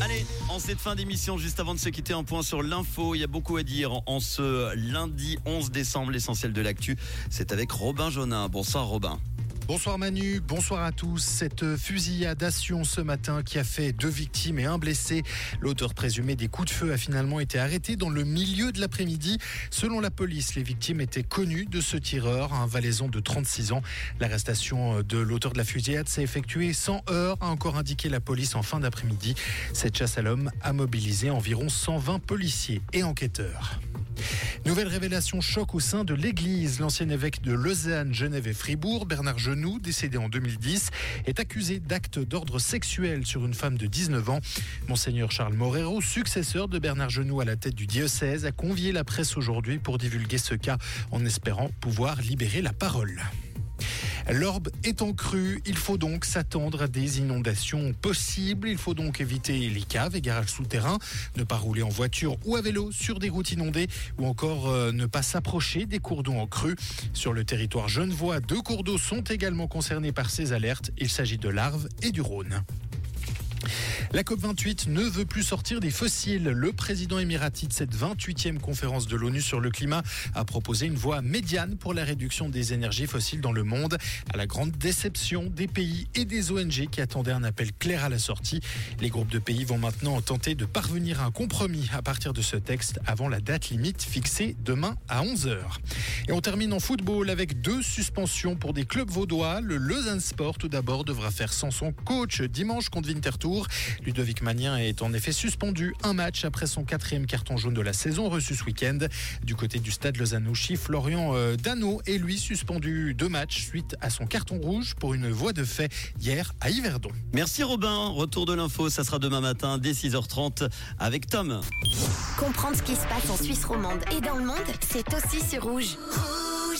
Allez, en cette fin d'émission, juste avant de se quitter, un point sur l'info. Il y a beaucoup à dire en ce lundi 11 décembre. L'essentiel de l'actu, c'est avec Robin Jonin. Bonsoir Robin. Bonsoir Manu, bonsoir à tous. Cette fusillade à Sion ce matin qui a fait deux victimes et un blessé. L'auteur présumé des coups de feu a finalement été arrêté dans le milieu de l'après-midi. Selon la police, les victimes étaient connues de ce tireur, un valaisan de 36 ans. L'arrestation de l'auteur de la fusillade s'est effectuée sans heurts, a encore indiqué la police en fin d'après-midi. Cette chasse à l'homme a mobilisé environ 120 policiers et enquêteurs. Nouvelle révélation choc au sein de l'Église. L'ancien évêque de Lausanne, Genève et Fribourg, Bernard Genoux, décédé en 2010, est accusé d'actes d'ordre sexuel sur une femme de 19 ans. Monseigneur Charles Morero, successeur de Bernard Genoux à la tête du diocèse, a convié la presse aujourd'hui pour divulguer ce cas en espérant pouvoir libérer la parole. L'orbe en crue, il faut donc s'attendre à des inondations possibles. Il faut donc éviter les caves et garages souterrains, ne pas rouler en voiture ou à vélo sur des routes inondées ou encore euh, ne pas s'approcher des cours d'eau en crue. Sur le territoire genevois, deux cours d'eau sont également concernés par ces alertes. Il s'agit de l'Arve et du Rhône. La COP28 ne veut plus sortir des fossiles. Le président émirati de cette 28e conférence de l'ONU sur le climat a proposé une voie médiane pour la réduction des énergies fossiles dans le monde, à la grande déception des pays et des ONG qui attendaient un appel clair à la sortie. Les groupes de pays vont maintenant tenter de parvenir à un compromis à partir de ce texte avant la date limite fixée demain à 11h. Et on termine en football avec deux suspensions pour des clubs vaudois. Le Lausanne Sport, tout d'abord, devra faire sans son coach dimanche contre Winterthur. Ludovic Magnien est en effet suspendu un match après son quatrième carton jaune de la saison reçu ce week-end. Du côté du stade Lausanne-Ouchy, Florian euh, Dano est lui suspendu deux matchs suite à son carton rouge pour une voie de fait hier à Yverdon. Merci Robin. Retour de l'info, ça sera demain matin dès 6h30 avec Tom. Comprendre ce qui se passe en Suisse romande et dans le monde, c'est aussi sur rouge.